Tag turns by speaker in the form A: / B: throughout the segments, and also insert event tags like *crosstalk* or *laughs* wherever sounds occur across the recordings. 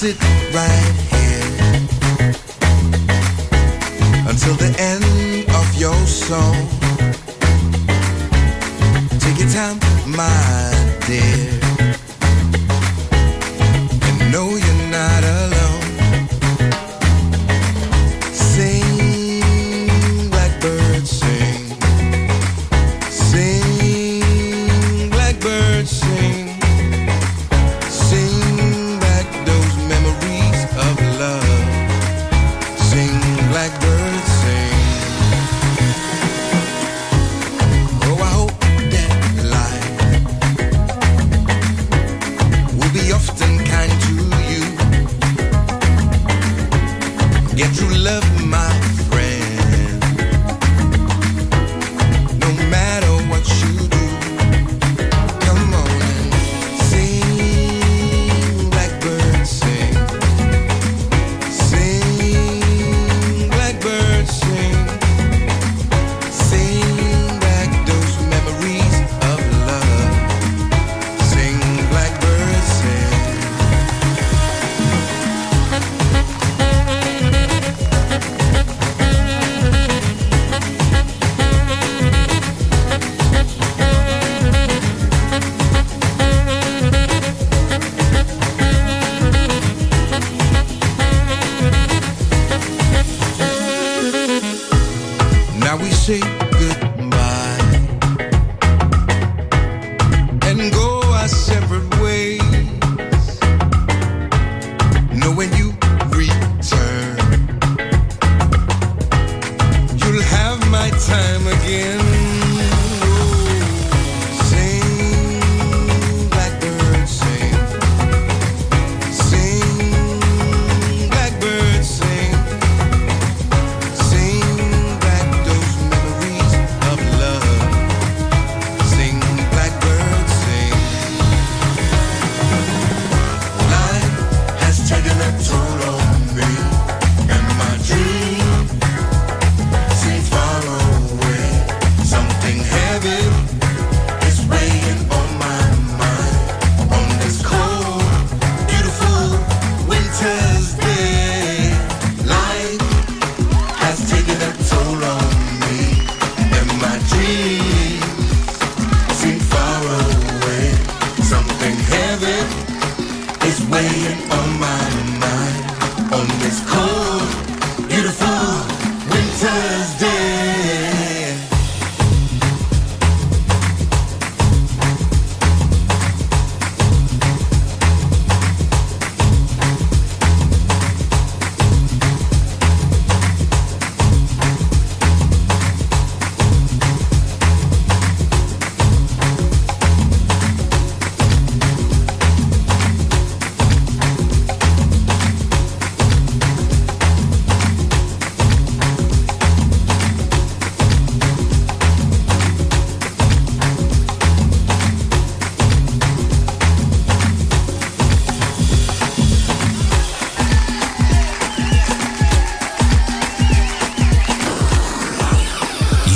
A: sit right here until the end of
B: your song. Take your
C: time, my dear.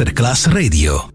D: Masterclass Radio.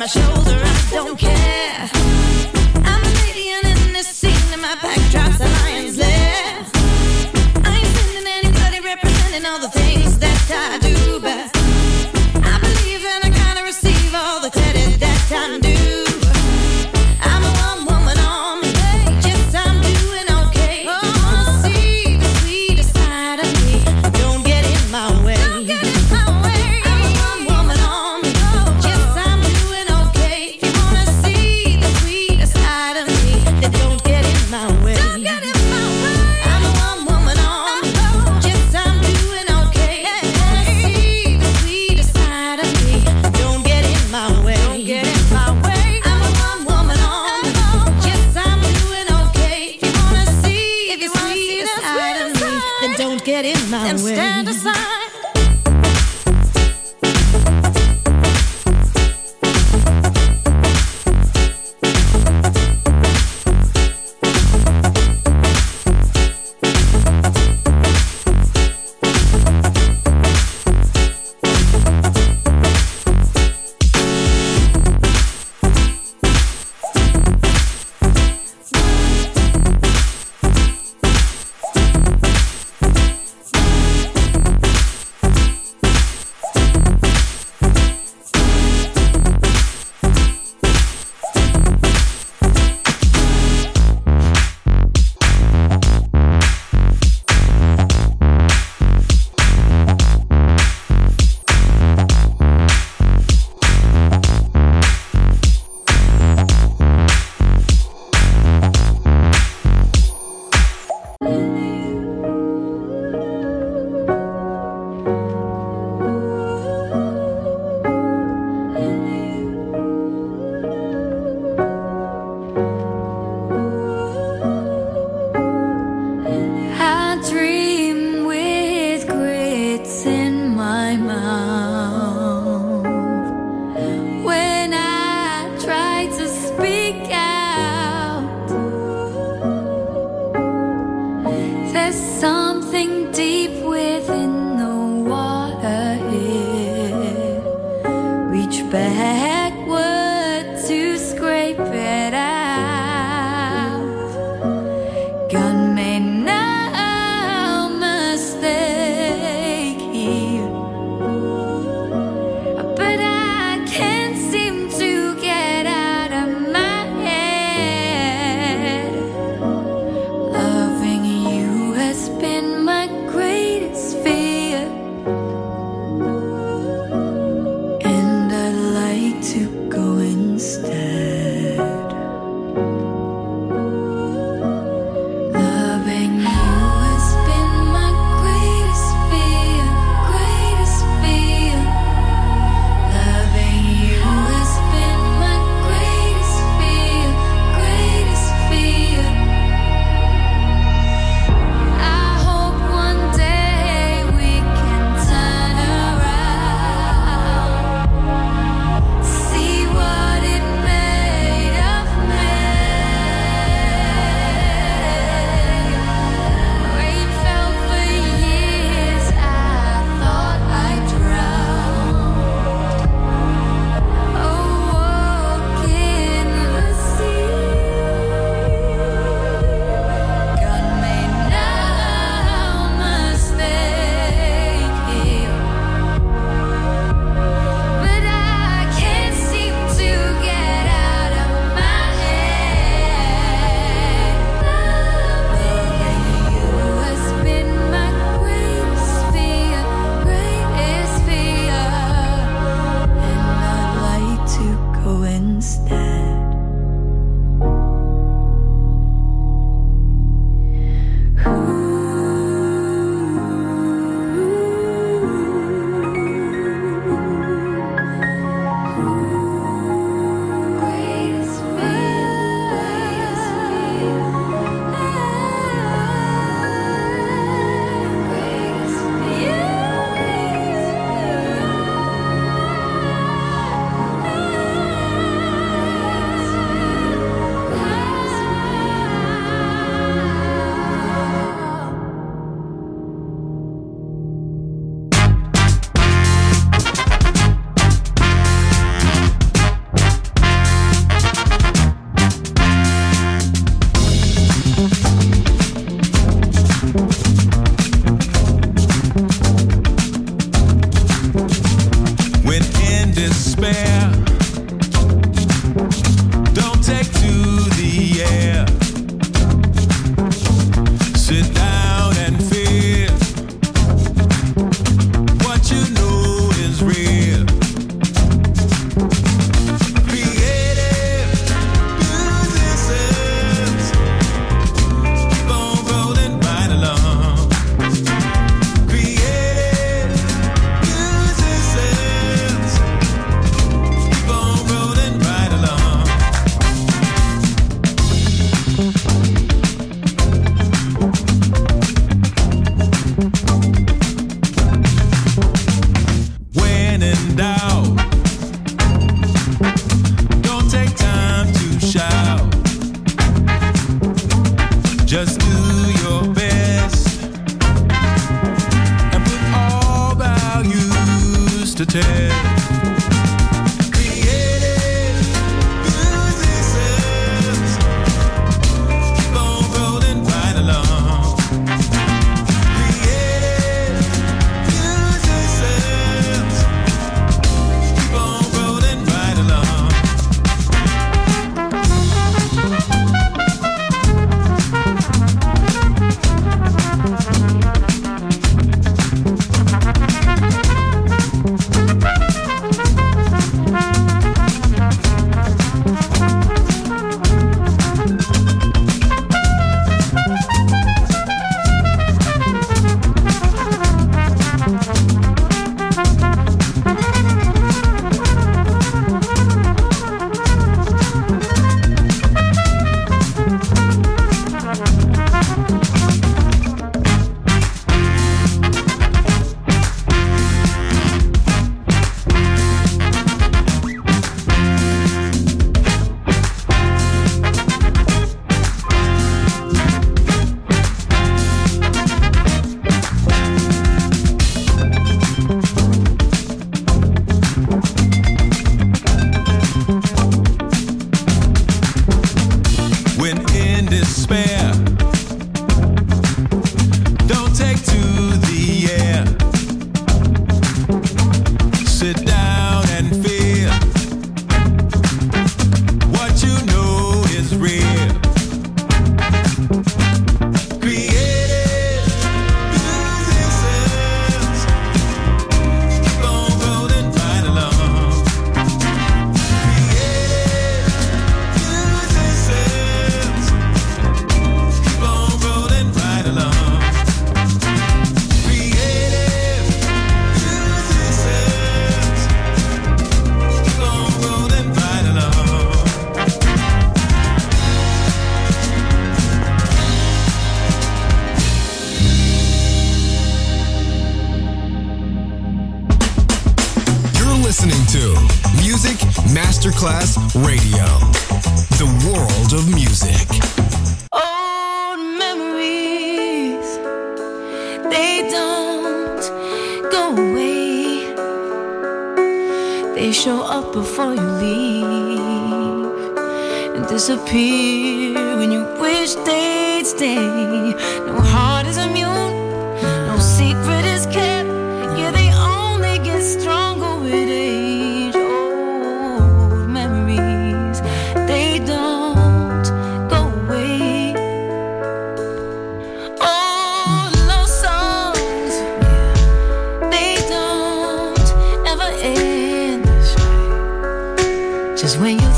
E: my shoulder, I don't care. I'm a alien in this scene, and my backdrop's a lion's lair. I ain't sending anybody representing all the.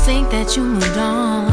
E: Think that you moved on,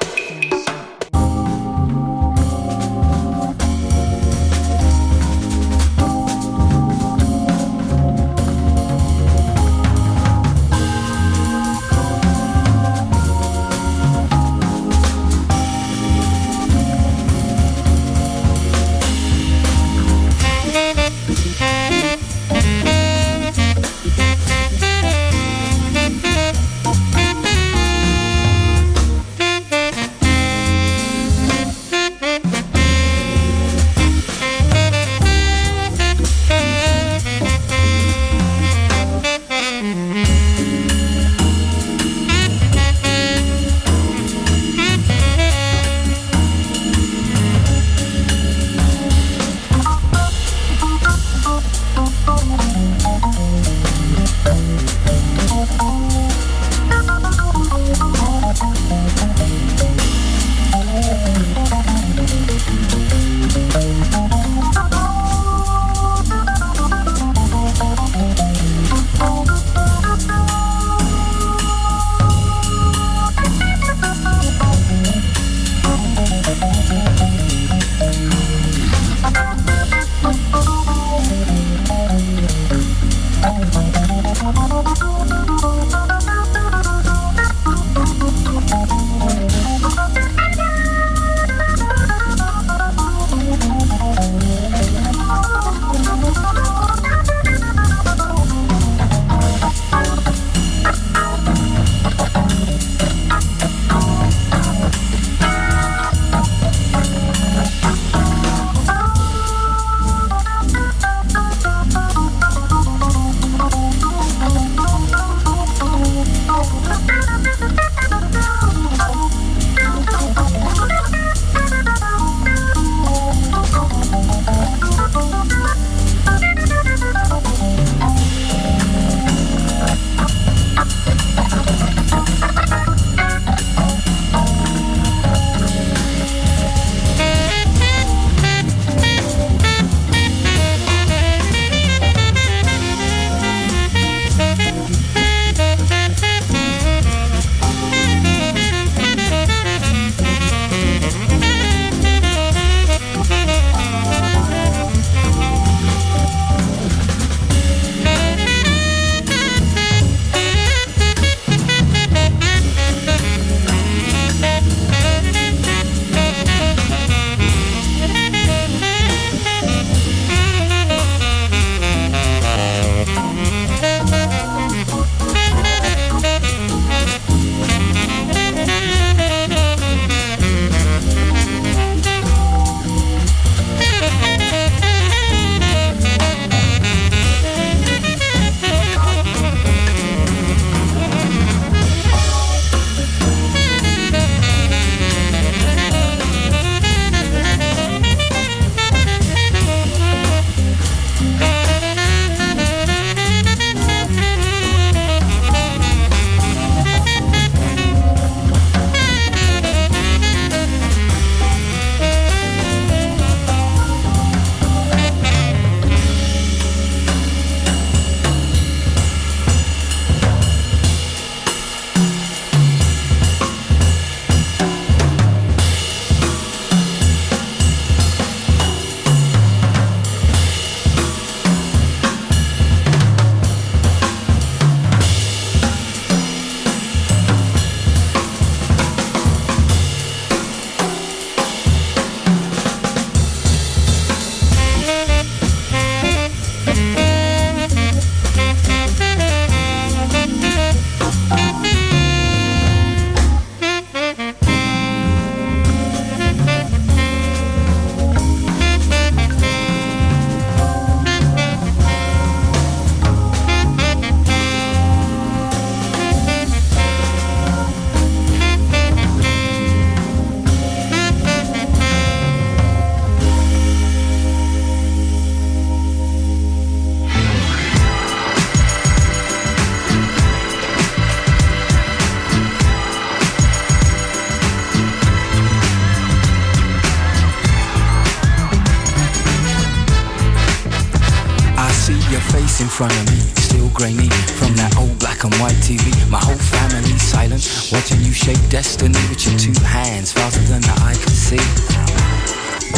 F: shot.
G: front of me, still grainy from that old black and white TV. My whole family silent, watching you shape destiny with your two hands faster than the eye can see.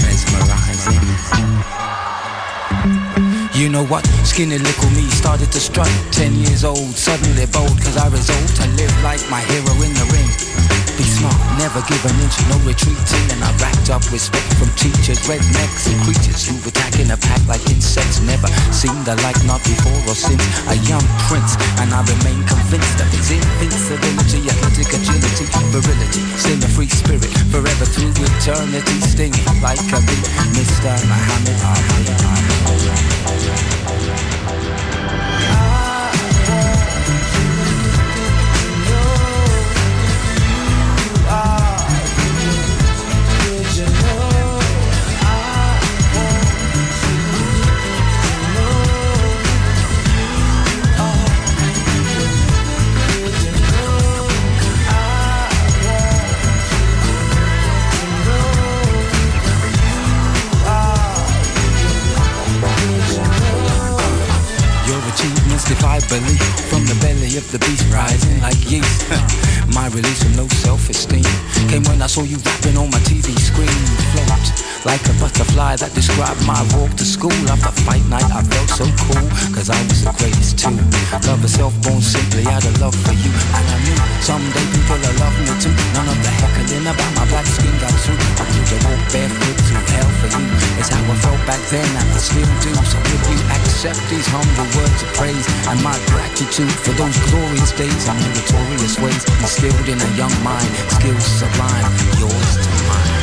G: Mesmerizing. You know what? Skinny little me started to strut. Ten years old, suddenly bold, cause I resolved to live like my hero in the ring. Be smart, never give an inch, no retreating. And I racked up respect from teachers, rednecks, and creatures who attack in a pack like insects. Never seen the like, not before or since. A young prince, and I remain convinced of his invincibility, athletic agility, virility. Still a free spirit, forever through eternity, stinging like a bee. Mr. Muhammad. Belief From the belly of the beast rising like yeast. *laughs* My release of low self-esteem. Came when I saw you rapping on my TV screen. Float like a butterfly that described my walk to school. After fight night I felt so cool Cause I was the greatest too. Love herself born simply out of love for you. And I knew someday people will love me too. None of the heckling about my black skin got through. I knew to walk barefoot through hell for you. It's how I felt back then and I still do. So if you these humble words of praise And my gratitude for those glorious days And meritorious ways Instilled in a young mind Skills sublime Yours to mine